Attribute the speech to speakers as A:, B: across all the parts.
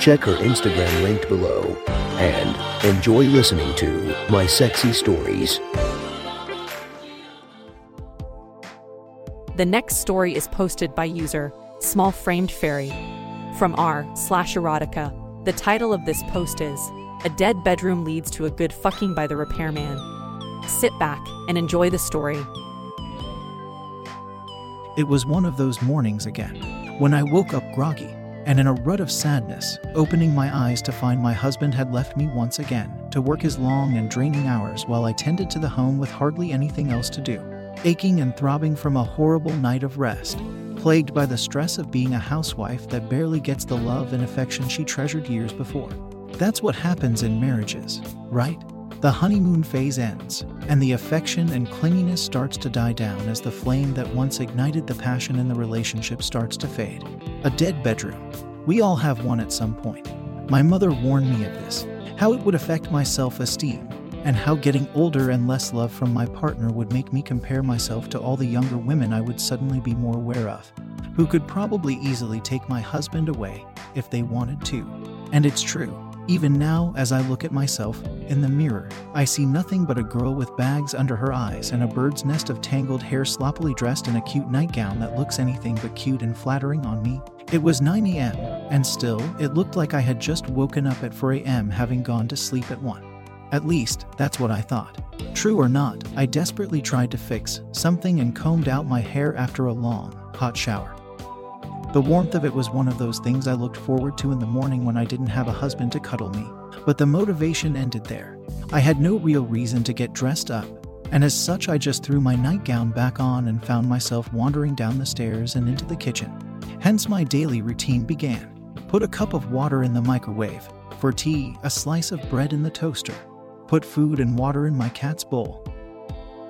A: Check her Instagram linked below and enjoy listening to My Sexy Stories.
B: The next story is posted by user Small Framed Fairy from r slash erotica. The title of this post is A Dead Bedroom Leads to a Good Fucking by the Repairman. Sit back and enjoy the story.
C: It was one of those mornings again, when I woke up groggy and in a rut of sadness, opening my eyes to find my husband had left me once again to work his long and draining hours while I tended to the home with hardly anything else to do. Aching and throbbing from a horrible night of rest, plagued by the stress of being a housewife that barely gets the love and affection she treasured years before. That's what happens in marriages, right? The honeymoon phase ends, and the affection and clinginess starts to die down as the flame that once ignited the passion in the relationship starts to fade. A dead bedroom. We all have one at some point. My mother warned me of this, how it would affect my self esteem, and how getting older and less love from my partner would make me compare myself to all the younger women I would suddenly be more aware of, who could probably easily take my husband away if they wanted to. And it's true. Even now, as I look at myself in the mirror, I see nothing but a girl with bags under her eyes and a bird's nest of tangled hair sloppily dressed in a cute nightgown that looks anything but cute and flattering on me. It was 9 a.m., and still, it looked like I had just woken up at 4 a.m., having gone to sleep at 1. At least, that's what I thought. True or not, I desperately tried to fix something and combed out my hair after a long, hot shower. The warmth of it was one of those things I looked forward to in the morning when I didn't have a husband to cuddle me. But the motivation ended there. I had no real reason to get dressed up, and as such, I just threw my nightgown back on and found myself wandering down the stairs and into the kitchen. Hence, my daily routine began. Put a cup of water in the microwave. For tea, a slice of bread in the toaster. Put food and water in my cat's bowl.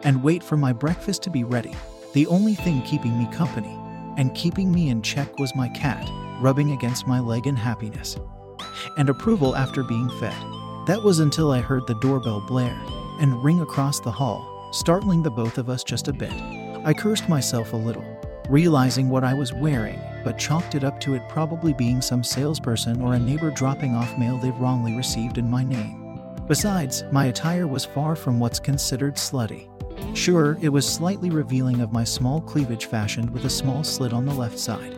C: And wait for my breakfast to be ready. The only thing keeping me company and keeping me in check was my cat, rubbing against my leg in happiness. And approval after being fed. That was until I heard the doorbell blare and ring across the hall, startling the both of us just a bit. I cursed myself a little, realizing what I was wearing, but chalked it up to it probably being some salesperson or a neighbor dropping off mail they've wrongly received in my name. Besides, my attire was far from what's considered slutty. Sure, it was slightly revealing of my small cleavage fashioned with a small slit on the left side.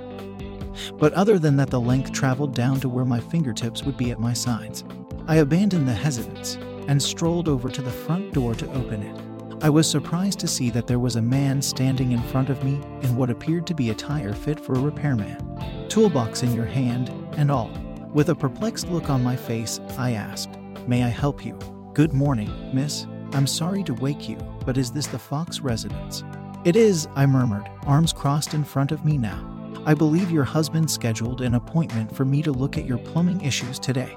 C: But other than that, the length traveled down to where my fingertips would be at my sides. I abandoned the hesitance and strolled over to the front door to open it. I was surprised to see that there was a man standing in front of me in what appeared to be attire fit for a repairman. Toolbox in your hand, and all. With a perplexed look on my face, I asked, May I help you? Good morning, miss. I'm sorry to wake you, but is this the Fox residence? It is, I murmured, arms crossed in front of me now. I believe your husband scheduled an appointment for me to look at your plumbing issues today.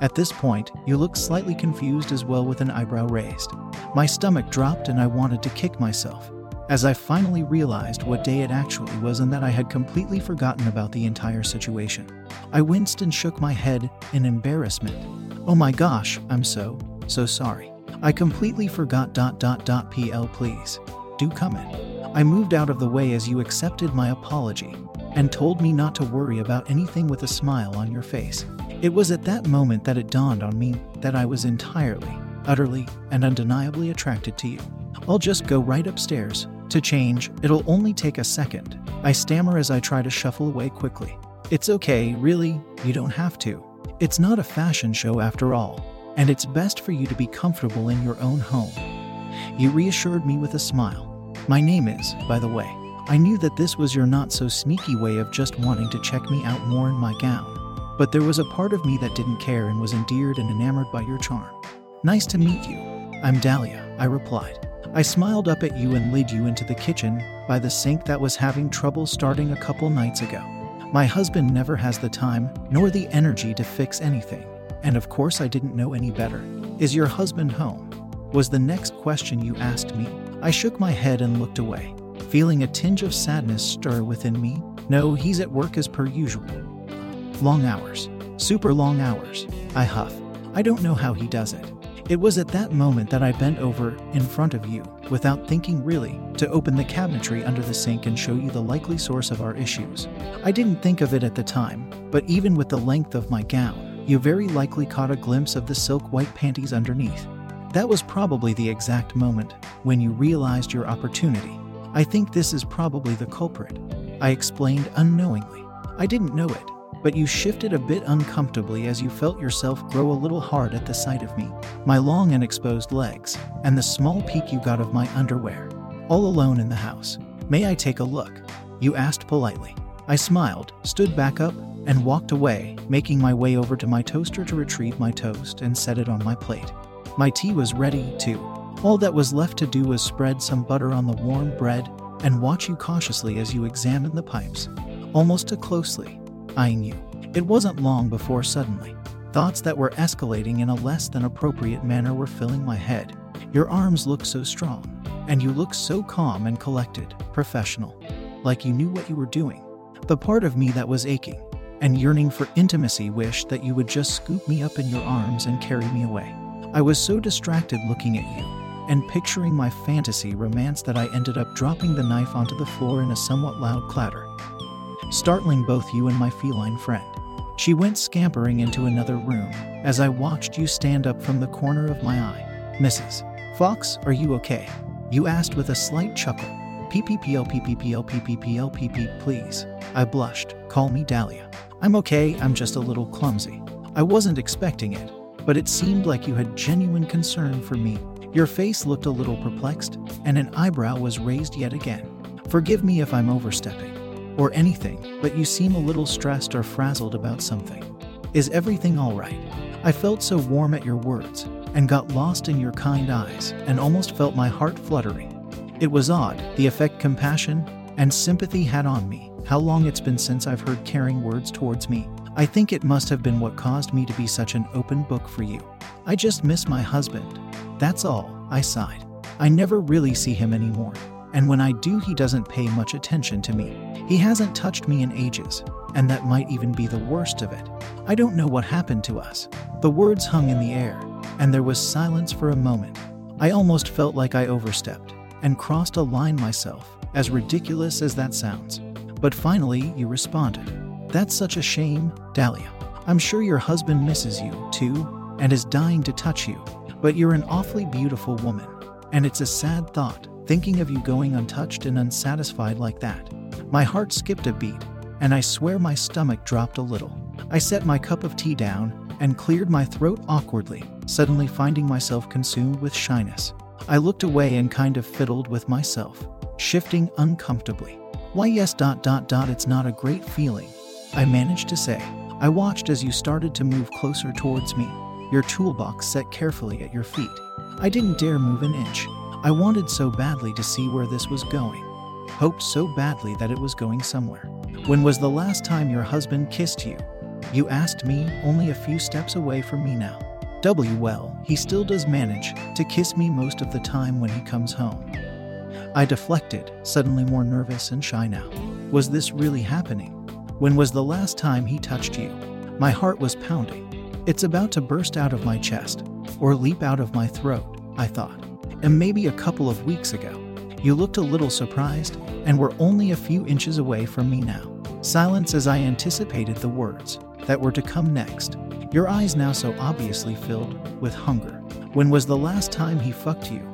C: At this point, you looked slightly confused as well with an eyebrow raised. My stomach dropped and I wanted to kick myself, as I finally realized what day it actually was and that I had completely forgotten about the entire situation. I winced and shook my head in embarrassment. Oh my gosh, I'm so, so sorry. I completely forgot dot dot dot pl please. Do come in. I moved out of the way as you accepted my apology and told me not to worry about anything with a smile on your face. It was at that moment that it dawned on me that I was entirely, utterly, and undeniably attracted to you. I'll just go right upstairs. To change, it'll only take a second. I stammer as I try to shuffle away quickly. It's okay, really, you don't have to. It's not a fashion show after all and it's best for you to be comfortable in your own home. You reassured me with a smile. My name is, by the way. I knew that this was your not so sneaky way of just wanting to check me out more in my gown, but there was a part of me that didn't care and was endeared and enamored by your charm. Nice to meet you. I'm Dahlia, I replied. I smiled up at you and led you into the kitchen by the sink that was having trouble starting a couple nights ago. My husband never has the time nor the energy to fix anything and of course I didn't know any better. Is your husband home? Was the next question you asked me. I shook my head and looked away, feeling a tinge of sadness stir within me. No, he's at work as per usual. Long hours. Super long hours. I huff. I don't know how he does it. It was at that moment that I bent over in front of you, without thinking really, to open the cabinetry under the sink and show you the likely source of our issues. I didn't think of it at the time, but even with the length of my gown, you very likely caught a glimpse of the silk white panties underneath. That was probably the exact moment when you realized your opportunity. I think this is probably the culprit. I explained unknowingly. I didn't know it, but you shifted a bit uncomfortably as you felt yourself grow a little hard at the sight of me, my long and exposed legs, and the small peek you got of my underwear. All alone in the house. May I take a look? You asked politely. I smiled, stood back up, and walked away, making my way over to my toaster to retrieve my toast and set it on my plate. My tea was ready, too. All that was left to do was spread some butter on the warm bread and watch you cautiously as you examined the pipes, almost too closely, eyeing you. It wasn't long before suddenly, thoughts that were escalating in a less than appropriate manner were filling my head. Your arms looked so strong, and you looked so calm and collected, professional, like you knew what you were doing. The part of me that was aching and yearning for intimacy wished that you would just scoop me up in your arms and carry me away. I was so distracted looking at you and picturing my fantasy romance that I ended up dropping the knife onto the floor in a somewhat loud clatter startling both you and my feline friend. She went scampering into another room as I watched you stand up from the corner of my eye. Mrs. Fox, are you okay? You asked with a slight chuckle. PPPL, oh, oh, oh, please. I blushed. Call me Dahlia. I'm okay, I'm just a little clumsy. I wasn't expecting it, but it seemed like you had genuine concern for me. Your face looked a little perplexed, and an eyebrow was raised yet again. Forgive me if I'm overstepping or anything, but you seem a little stressed or frazzled about something. Is everything all right? I felt so warm at your words and got lost in your kind eyes and almost felt my heart fluttering. It was odd, the effect compassion and sympathy had on me. How long it's been since I've heard caring words towards me. I think it must have been what caused me to be such an open book for you. I just miss my husband. That's all, I sighed. I never really see him anymore and when I do, he doesn't pay much attention to me. He hasn't touched me in ages, and that might even be the worst of it. I don't know what happened to us. The words hung in the air, and there was silence for a moment. I almost felt like I overstepped and crossed a line myself, as ridiculous as that sounds. But finally, you responded. That's such a shame, Dahlia. I'm sure your husband misses you, too, and is dying to touch you. But you're an awfully beautiful woman, and it's a sad thought thinking of you going untouched and unsatisfied like that. My heart skipped a beat, and I swear my stomach dropped a little. I set my cup of tea down and cleared my throat awkwardly, suddenly finding myself consumed with shyness. I looked away and kind of fiddled with myself, shifting uncomfortably. Why, yes, dot, dot, dot, it's not a great feeling. I managed to say. I watched as you started to move closer towards me, your toolbox set carefully at your feet. I didn't dare move an inch. I wanted so badly to see where this was going. Hoped so badly that it was going somewhere. When was the last time your husband kissed you? You asked me, only a few steps away from me now. W. Well, he still does manage to kiss me most of the time when he comes home. I deflected, suddenly more nervous and shy now. Was this really happening? When was the last time he touched you? My heart was pounding. It's about to burst out of my chest, or leap out of my throat, I thought and maybe a couple of weeks ago. You looked a little surprised and were only a few inches away from me now. Silence as I anticipated the words that were to come next. Your eyes now so obviously filled with hunger. When was the last time he fucked you?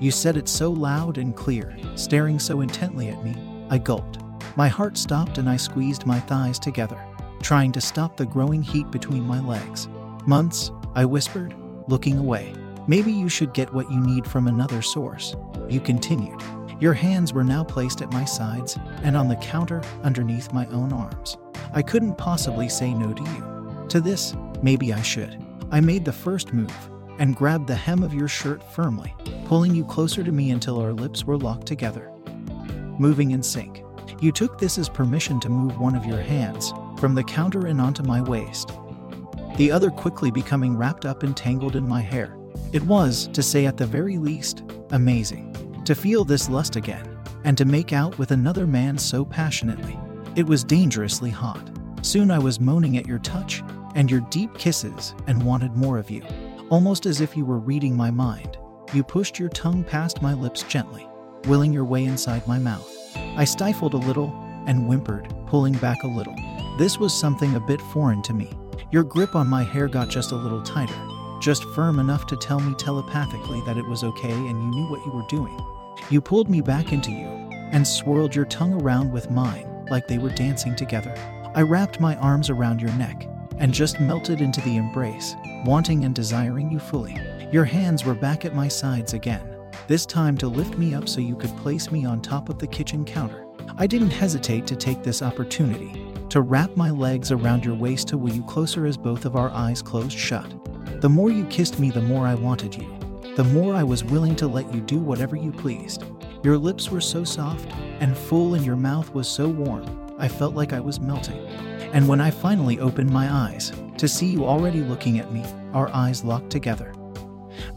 C: You said it so loud and clear, staring so intently at me. I gulped. My heart stopped and I squeezed my thighs together, trying to stop the growing heat between my legs. Months, I whispered, looking away. Maybe you should get what you need from another source. You continued. Your hands were now placed at my sides and on the counter underneath my own arms. I couldn't possibly say no to you. To this, maybe I should. I made the first move and grabbed the hem of your shirt firmly, pulling you closer to me until our lips were locked together. Moving in sync. You took this as permission to move one of your hands from the counter and onto my waist, the other quickly becoming wrapped up and tangled in my hair It was, to say at the very least, amazing. To feel this lust again, and to make out with another man so passionately. It was dangerously hot. Soon I was moaning at your touch and your deep kisses and wanted more of you. Almost as if you were reading my mind, you pushed your tongue past my lips gently, willing your way inside my mouth. I stifled a little and whimpered, pulling back a little. This was something a bit foreign to me. Your grip on my hair got just a little tighter, just firm enough to tell me telepathically that it was okay and you knew what you were doing. You pulled me back into you and swirled your tongue around with mine like they were dancing together. I wrapped my arms around your neck and just melted into the embrace, wanting and desiring you fully. Your hands were back at my sides again, this time to lift me up so you could place me on top of the kitchen counter. I didn't hesitate to take this opportunity to wrap my legs around your waist to woo you closer as both of our eyes closed shut. The more you kissed me, the more I wanted you. The more I was willing to let you do whatever you pleased. Your lips were so soft and full, and your mouth was so warm, I felt like I was melting. And when I finally opened my eyes to see you already looking at me, our eyes locked together.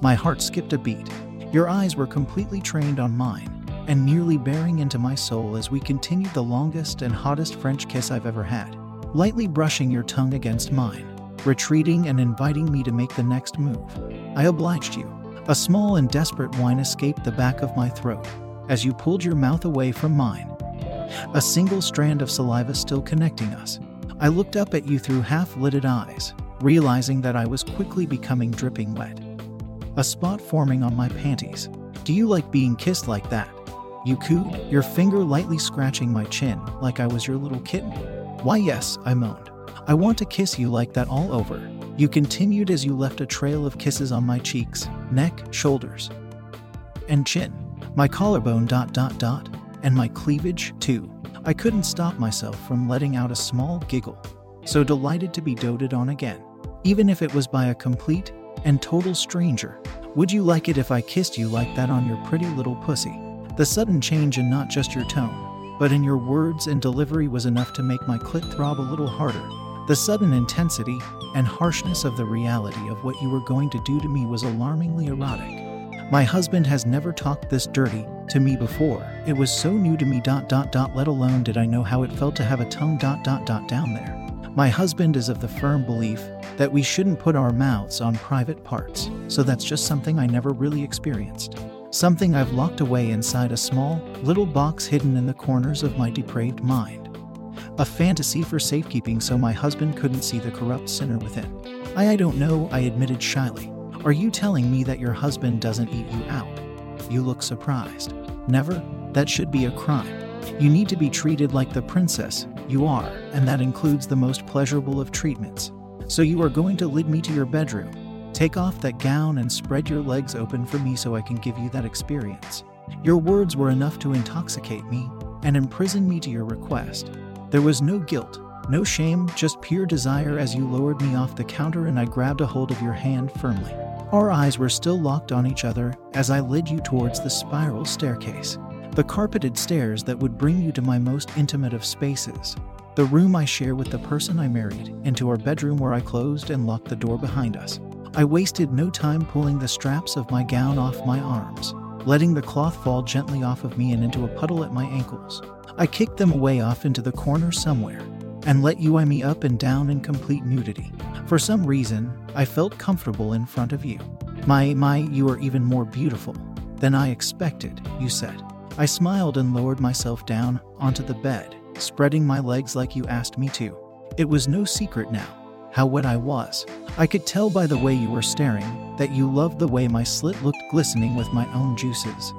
C: My heart skipped a beat. Your eyes were completely trained on mine and nearly bearing into my soul as we continued the longest and hottest French kiss I've ever had, lightly brushing your tongue against mine, retreating and inviting me to make the next move. I obliged you. A small and desperate whine escaped the back of my throat as you pulled your mouth away from mine. A single strand of saliva still connecting us. I looked up at you through half lidded eyes, realizing that I was quickly becoming dripping wet. A spot forming on my panties. Do you like being kissed like that? You cooed, your finger lightly scratching my chin like I was your little kitten. Why, yes, I moaned. I want to kiss you like that all over. You continued as you left a trail of kisses on my cheeks, neck, shoulders, and chin. My collarbone dot dot dot, and my cleavage too. I couldn't stop myself from letting out a small giggle. So delighted to be doted on again, even if it was by a complete and total stranger. Would you like it if I kissed you like that on your pretty little pussy? The sudden change in not just your tone, but in your words and delivery was enough to make my clit throb a little harder. The sudden intensity and harshness of the reality of what you were going to do to me was alarmingly erotic. My husband has never talked this dirty to me before. It was so new to me dot dot dot let alone did I know how it felt to have a tongue dot dot dot down there. My husband is of the firm belief that we shouldn't put our mouths on private parts, so that's just something I never really experienced something I've locked away inside a small, little box hidden in the corners of my depraved mind. A fantasy for safekeeping so my husband couldn't see the corrupt sinner within. I, I don't know, I admitted shyly. Are you telling me that your husband doesn't eat you out? You look surprised. Never? That should be a crime. You need to be treated like the princess you are, and that includes the most pleasurable of treatments. So you are going to lead me to your bedroom Take off that gown and spread your legs open for me so I can give you that experience. Your words were enough to intoxicate me and imprison me to your request. There was no guilt, no shame, just pure desire as you lowered me off the counter and I grabbed a hold of your hand firmly. Our eyes were still locked on each other as I led you towards the spiral staircase, the carpeted stairs that would bring you to my most intimate of spaces, the room I share with the person I married, into our bedroom where I closed and locked the door behind us. I wasted no time pulling the straps of my gown off my arms, letting the cloth fall gently off of me and into a puddle at my ankles. I kicked them away off into the corner somewhere and let you eye me up and down in complete nudity. For some reason, I felt comfortable in front of you. My, my, you are even more beautiful than I expected, you said. I smiled and lowered myself down onto the bed, spreading my legs like you asked me to. It was no secret now how wet I was. I could tell by the way you were staring that you loved the way my slit looked glistening with my own juices.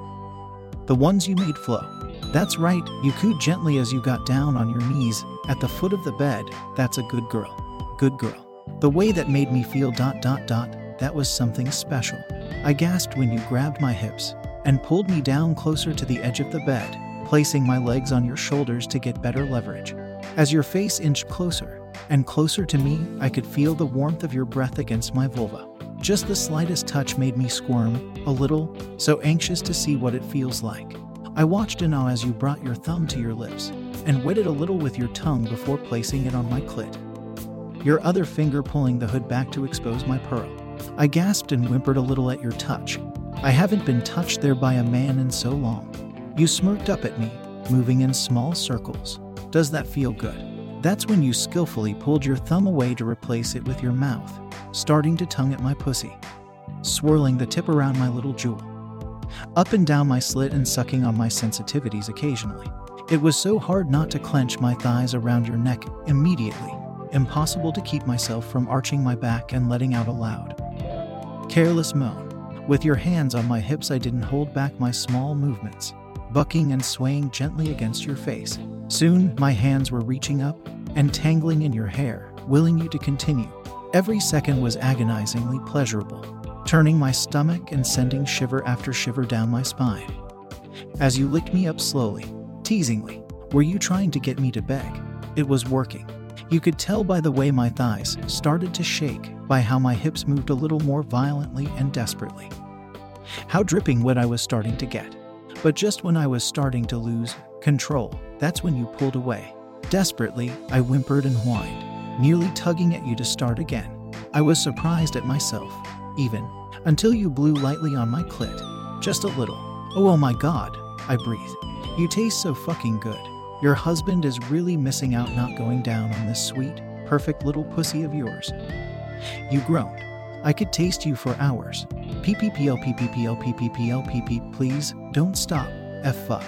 C: The ones you made flow. That's right, you cooed gently as you got down on your knees at the foot of the bed. That's a good girl. Good girl. The way that made me feel dot dot dot, that was something special. I gasped when you grabbed my hips and pulled me down closer to the edge of the bed, placing my legs on your shoulders to get better leverage. As your face inched closer, and closer to me, I could feel the warmth of your breath against my vulva. Just the slightest touch made me squirm, a little, so anxious to see what it feels like. I watched in awe as you brought your thumb to your lips and wetted a little with your tongue before placing it on my clit. Your other finger pulling the hood back to expose my pearl. I gasped and whimpered a little at your touch. I haven't been touched there by a man in so long. You smirked up at me, moving in small circles. Does that feel good? That's when you skillfully pulled your thumb away to replace it with your mouth, starting to tongue at my pussy, swirling the tip around my little jewel, up and down my slit and sucking on my sensitivities occasionally. It was so hard not to clench my thighs around your neck immediately, impossible to keep myself from arching my back and letting out a loud, careless moan. With your hands on my hips, I didn't hold back my small movements, bucking and swaying gently against your face. Soon, my hands were reaching up and tangling in your hair, willing you to continue. Every second was agonizingly pleasurable, turning my stomach and sending shiver after shiver down my spine. As you licked me up slowly, teasingly, were you trying to get me to beg? It was working. You could tell by the way my thighs started to shake, by how my hips moved a little more violently and desperately. How dripping wet I was starting to get. But just when I was starting to lose control, that's when you pulled away. Desperately, I whimpered and whined, nearly tugging at you to start again. I was surprised at myself, even, until you blew lightly on my clit. Just a little. Oh, oh my god, I breathed. You taste so fucking good. Your husband is really missing out not going down on this sweet, perfect little pussy of yours. You groaned. I could taste you for hours. PPPL, PPPL, PPPL, PP, please, don't stop. F fuck.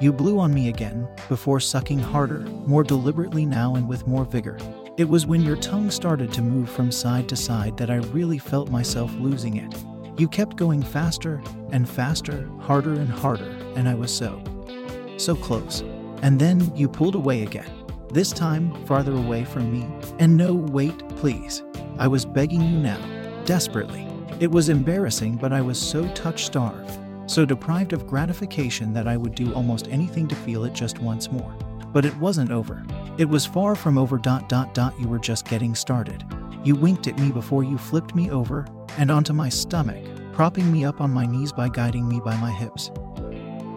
C: You blew on me again, before sucking harder, more deliberately now and with more vigor. It was when your tongue started to move from side to side that I really felt myself losing it. You kept going faster and faster, harder and harder, and I was so, so close. And then you pulled away again. This time, farther away from me. And no, wait, please. I was begging you now, desperately. It was embarrassing, but I was so touch starved so deprived of gratification that I would do almost anything to feel it just once more. But it wasn't over. It was far from over. Dot dot dot. You were just getting started. You winked at me before you flipped me over and onto my stomach, propping me up on my knees by guiding me by my hips.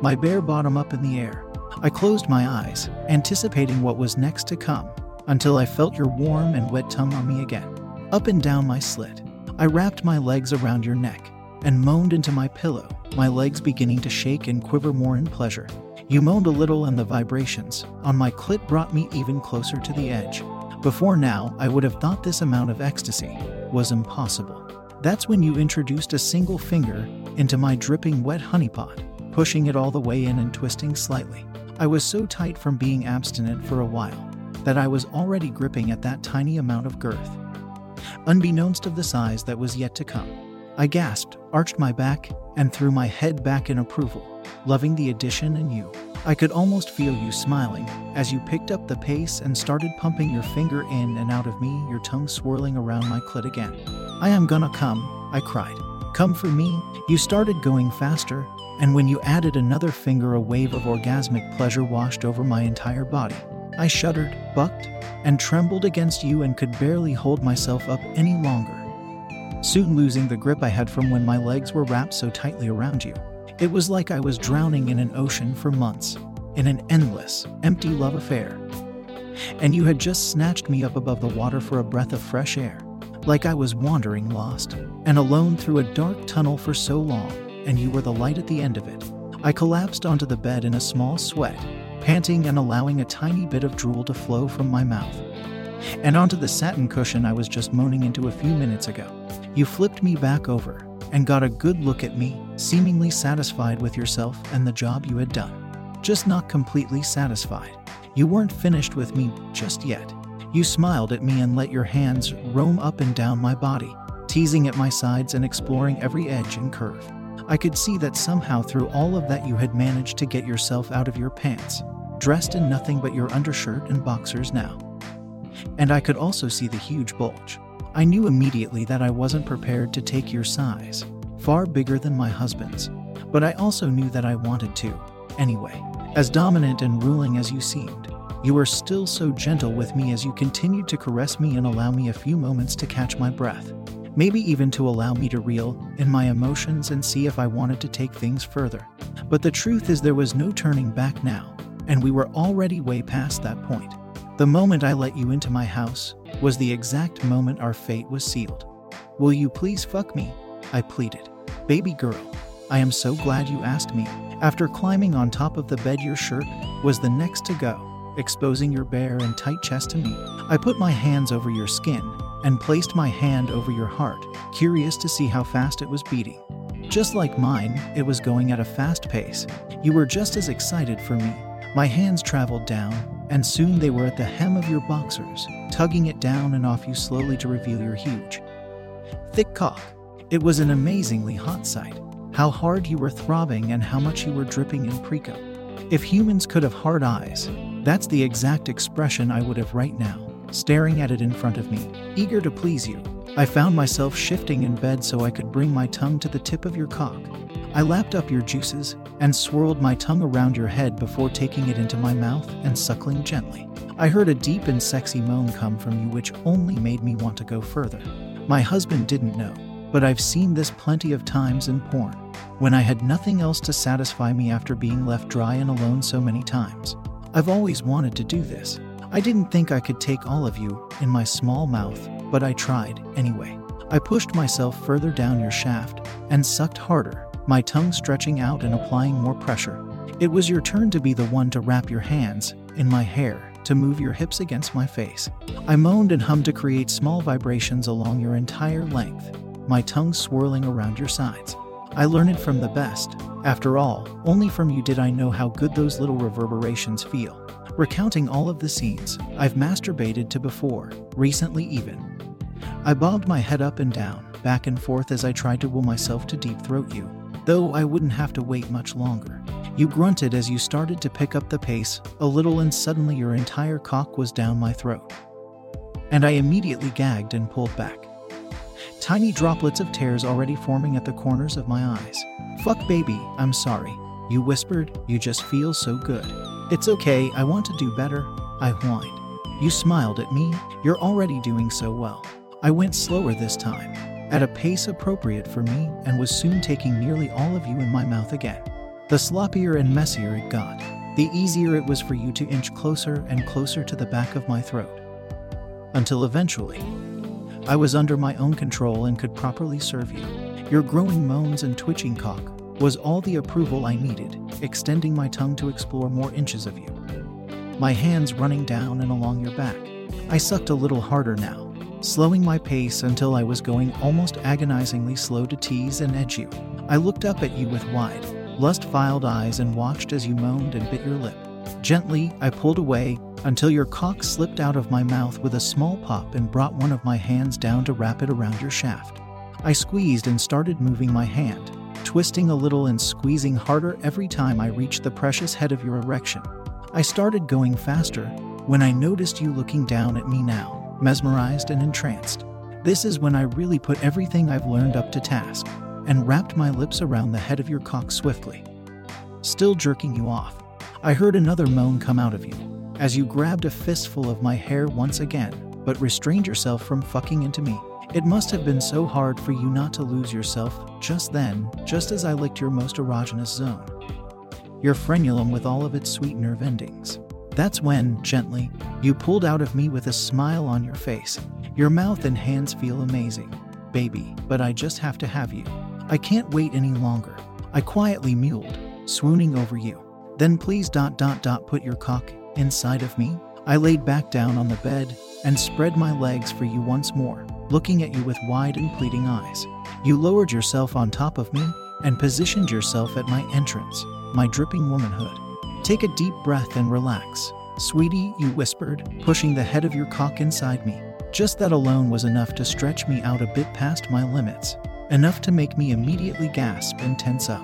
C: My bare bottom up in the air. I closed my eyes, anticipating what was next to come, until I felt your warm and wet tongue on me again. Up and down my slit. I wrapped my legs around your neck and moaned into my pillow, my legs beginning to shake and quiver more in pleasure. You moaned a little, and the vibrations on my clit brought me even closer to the edge. Before now, I would have thought this amount of ecstasy was impossible. That's when you introduced a single finger into my dripping wet honeypot, pushing it all the way in and twisting slightly. I was so tight from being abstinent for a while that I was already gripping at that tiny amount of girth, unbeknownst of the size that was yet to come. I gasped, arched my back, and threw my head back in approval, loving the addition and you. I could almost feel you smiling as you picked up the pace and started pumping your finger in and out of me, your tongue swirling around my clit again. I am gonna come, I cried. Come for me. You started going faster, and when you added another finger, a wave of orgasmic pleasure washed over my entire body. I shuddered, bucked, and trembled against you and could barely hold myself up any longer soon losing the grip I had from when my legs were wrapped so tightly around you. It was like I was drowning in an ocean for months, in an endless, empty love affair. And you had just snatched me up above the water for a breath of fresh air, like I was wandering lost and alone through a dark tunnel for so long, and you were the light at the end of it. I collapsed onto the bed in a small sweat, panting and allowing a tiny bit of drool to flow from my mouth. And onto the satin cushion I was just moaning into a few minutes ago. You flipped me back over and got a good look at me, seemingly satisfied with yourself and the job you had done. Just not completely satisfied. You weren't finished with me just yet. You smiled at me and let your hands roam up and down my body, teasing at my sides and exploring every edge and curve. I could see that somehow through all of that you had managed to get yourself out of your pants, dressed in nothing but your undershirt and boxers now. And I could also see the huge bulge I knew immediately that I wasn't prepared to take your size, far bigger than my husband's, but I also knew that I wanted to, anyway. As dominant and ruling as you seemed, you were still so gentle with me as you continued to caress me and allow me a few moments to catch my breath, maybe even to allow me to reel in my emotions and see if I wanted to take things further. But the truth is, there was no turning back now, and we were already way past that point. The moment I let you into my house was the exact moment our fate was sealed. Will you please fuck me? I pleaded. Baby girl, I am so glad you asked me. After climbing on top of the bed, your shirt was the next to go, exposing your bare and tight chest to me. I put my hands over your skin and placed my hand over your heart, curious to see how fast it was beating. Just like mine, it was going at a fast pace. You were just as excited for me. My hands traveled down, and soon they were at the hem of your boxers, tugging it down and off you slowly to reveal your huge, thick cock. It was an amazingly hot sight how hard you were throbbing, and how much you were dripping in preco. If humans could have hard eyes, that's the exact expression I would have right now, staring at it in front of me, eager to please you. I found myself shifting in bed so I could bring my tongue to the tip of your cock. I lapped up your juices and swirled my tongue around your head before taking it into my mouth and suckling gently. I heard a deep and sexy moan come from you, which only made me want to go further. My husband didn't know, but I've seen this plenty of times in porn when I had nothing else to satisfy me after being left dry and alone so many times. I've always wanted to do this. I didn't think I could take all of you in my small mouth, but I tried anyway. I pushed myself further down your shaft and sucked harder, my tongue stretching out and applying more pressure. It was your turn to be the one to wrap your hands in my hair, to move your hips against my face. I moaned and hummed to create small vibrations along your entire length, my tongue swirling around your sides. I learned it from the best. After all, only from you did I know how good those little reverberations feel. Recounting all of the scenes I've masturbated to before, recently even. I bobbed my head up and down, back and forth as I tried to will myself to deep throat you, though I wouldn't have to wait much longer. You grunted as you started to pick up the pace a little, and suddenly your entire cock was down my throat. And I immediately gagged and pulled back tiny droplets of tears already forming at the corners of my eyes. Fuck, baby, I'm sorry. You whispered, You just feel so good. It's okay, I want to do better. I whined. You smiled at me, You're already doing so well. I went slower this time, at a pace appropriate for me, and was soon taking nearly all of you in my mouth again. The sloppier and messier it got, the easier it was for you to inch closer and closer to the back of my throat. Until eventually, I was under my own control and could properly serve you. Your growing moans and twitching cock was all the approval I needed, extending my tongue to explore more inches of you. My hands running down and along your back. I sucked a little harder now, slowing my pace until I was going almost agonizingly slow to tease and edge you. I looked up at you with wide, lust filled eyes and watched as you moaned and bit your lip. Gently, I pulled away until your cock slipped out of my mouth with a small pop and brought one of my hands down to wrap it around your shaft. I squeezed and started moving my hand, twisting a little and squeezing harder every time I reached the precious head of your erection. I started going faster when I noticed you looking down at me now, mesmerized and entranced. This is when I really put everything I've learned up to task and wrapped my lips around the head of your cock swiftly. Still jerking you off, I heard another moan come out of you as you grabbed a fistful of my hair once again, but restrained yourself from fucking into me. It must have been so hard for you not to lose yourself just then, just as I licked your most erogenous zone. Your frenulum with all of its sweet nerve endings. That's when, gently, you pulled out of me with a smile on your face. Your mouth and hands feel amazing, baby, but I just have to have you. I can't wait any longer. I quietly mewed, swooning over you. Then please dot dot dot put your cock inside of me. I laid back down on the bed and spread my legs for you once more, looking at you with wide and pleading eyes. You lowered yourself on top of me and positioned yourself at my entrance, my dripping womanhood. Take a deep breath and relax. Sweetie, you whispered, pushing the head of your cock inside me. Just that alone was enough to stretch me out a bit past my limits, enough to make me immediately gasp and tense up.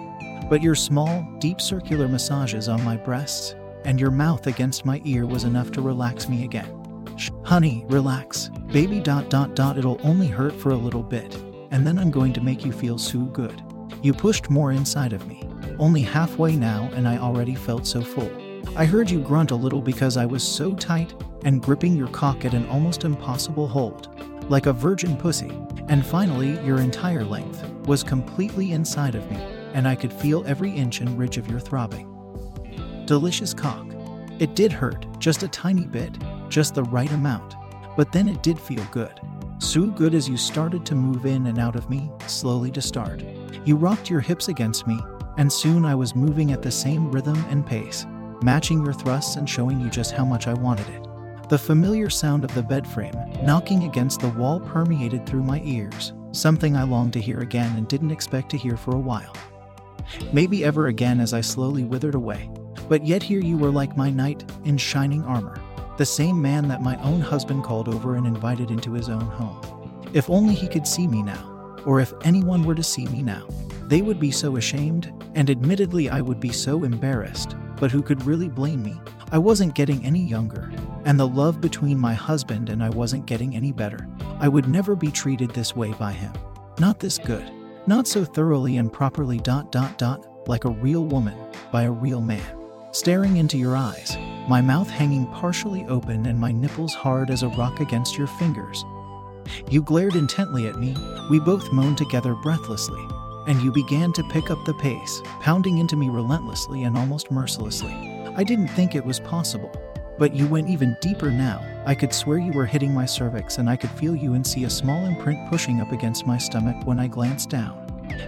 C: But your small, deep circular massages on my breasts and your mouth against my ear was enough to relax me again. Shh, honey, relax. Baby dot dot dot it'll only hurt for a little bit, and then I'm going to make you feel so good. You pushed more inside of me. Only halfway now, and I already felt so full. I heard you grunt a little because I was so tight and gripping your cock at an almost impossible hold, like a virgin pussy. And finally, your entire length was completely inside of me, and I could feel every inch and ridge of your throbbing. Delicious cock. It did hurt, just a tiny bit, just the right amount, but then it did feel good. So good as you started to move in and out of me, slowly to start. You rocked your hips against me, and soon I was moving at the same rhythm and pace, matching your thrusts and showing you just how much I wanted it. The familiar sound of the bed frame knocking against the wall permeated through my ears, something I longed to hear again and didn't expect to hear for a while. Maybe ever again as I slowly withered away. But yet here you were like my knight in shining armor, the same man that my own husband called over and invited into his own home. If only he could see me now, or if anyone were to see me now, they would be so ashamed, and admittedly I would be so embarrassed, but who could really blame me? I wasn't getting any younger, and the love between my husband and I wasn't getting any better. I would never be treated this way by him. Not this good. Not so thoroughly and properly dot dot dot like a real woman by a real man. Staring into your eyes, my mouth hanging partially open and my nipples hard as a rock against your fingers. You glared intently at me, we both moaned together breathlessly, and you began to pick up the pace, pounding into me relentlessly and almost mercilessly. I didn't think it was possible. But you went even deeper now. I could swear you were hitting my cervix, and I could feel you and see a small imprint pushing up against my stomach when I glanced down.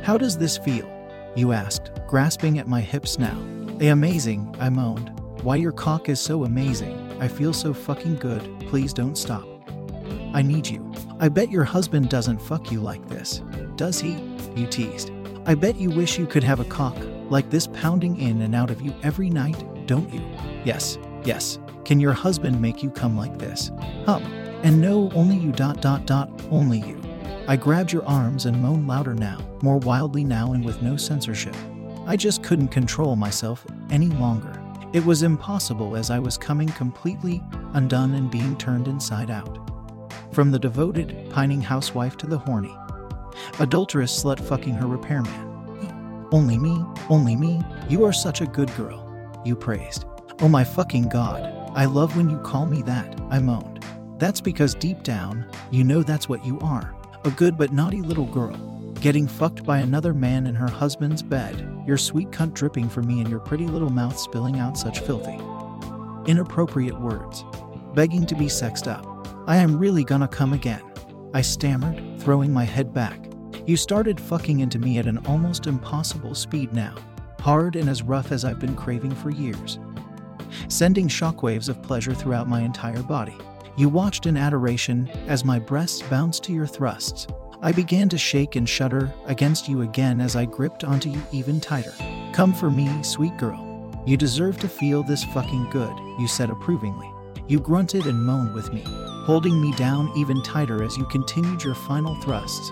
C: How does this feel? You asked, grasping at my hips now. Amazing, I moaned. Why your cock is so amazing. I feel so fucking good. Please don't stop. I need you. I bet your husband doesn't fuck you like this. Does he? You teased. I bet you wish you could have a cock like this pounding in and out of you every night, don't you? Yes, yes. Can your husband make you come like this? Hum. And no, only you dot dot dot, only you. I grabbed your arms and moaned louder now, more wildly now and with no censorship. I just couldn't control myself any longer. It was impossible as I was coming completely undone and being turned inside out. From the devoted, pining housewife to the horny, adulterous slut fucking her repairman. Only me, only me, you are such a good girl, you praised. Oh my fucking god, I love when you call me that, I moaned. That's because deep down, you know that's what you are a good but naughty little girl. Getting fucked by another man in her husband's bed, your sweet cunt dripping for me and your pretty little mouth spilling out such filthy, inappropriate words, begging to be sexed up. I am really gonna come again. I stammered, throwing my head back. You started fucking into me at an almost impossible speed now, hard and as rough as I've been craving for years sending shockwaves of pleasure throughout my entire body. You watched in adoration as my breasts bounced to your thrusts. I began to shake and shudder against you again as I gripped onto you even tighter. Come for me, sweet girl. You deserve to feel this fucking good, you said approvingly. You grunted and moaned with me, holding me down even tighter as you continued your final thrusts,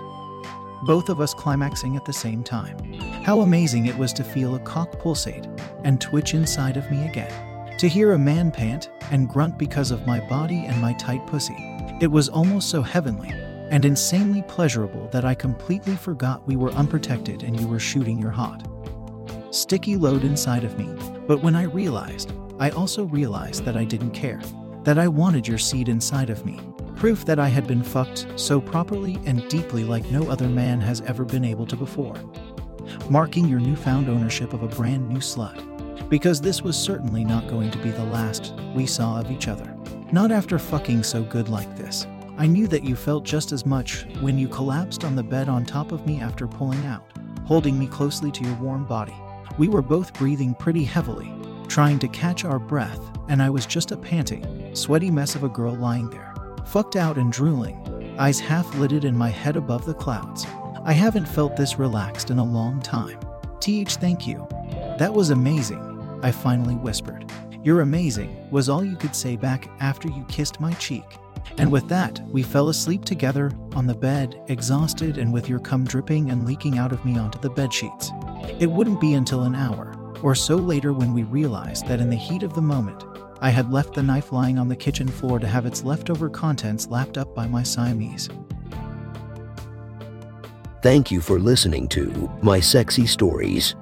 C: both of us climaxing at the same time. How amazing it was to feel a cock pulsate and twitch inside of me again. To hear a man pant and grunt because of my body and my tight pussy. It was almost so heavenly and insanely pleasurable that I completely forgot we were unprotected and you were shooting your hot, sticky load inside of me. But when I realized, I also realized that I didn't care, that I wanted your seed inside of me. Proof that I had been fucked so properly and deeply like no other man has ever been able to before. Marking your newfound ownership of a brand new slut because this was certainly not going to be the last we saw of each other. Not after fucking so good like this. I knew that you felt just as much when you collapsed on the bed on top of me after pulling out, holding me closely to your warm body. We were both breathing pretty heavily, trying to catch our breath, and I was just a panting, sweaty mess of a girl lying there, fucked out and drooling, eyes half lidded and my head above the clouds. I haven't felt this relaxed in a long time. TH, thank you. That was amazing. I finally whispered. You're amazing, was all you could say back after you kissed my cheek. And with that, we fell asleep together on the bed, exhausted and with your cum dripping and leaking out of me onto the bed sheets. It wouldn't be until an hour or so later when we realized that in the heat of the moment, I had left the knife lying on the kitchen floor to have its leftover contents lapped up by my Siamese.
A: Thank you for listening to My Sexy Stories.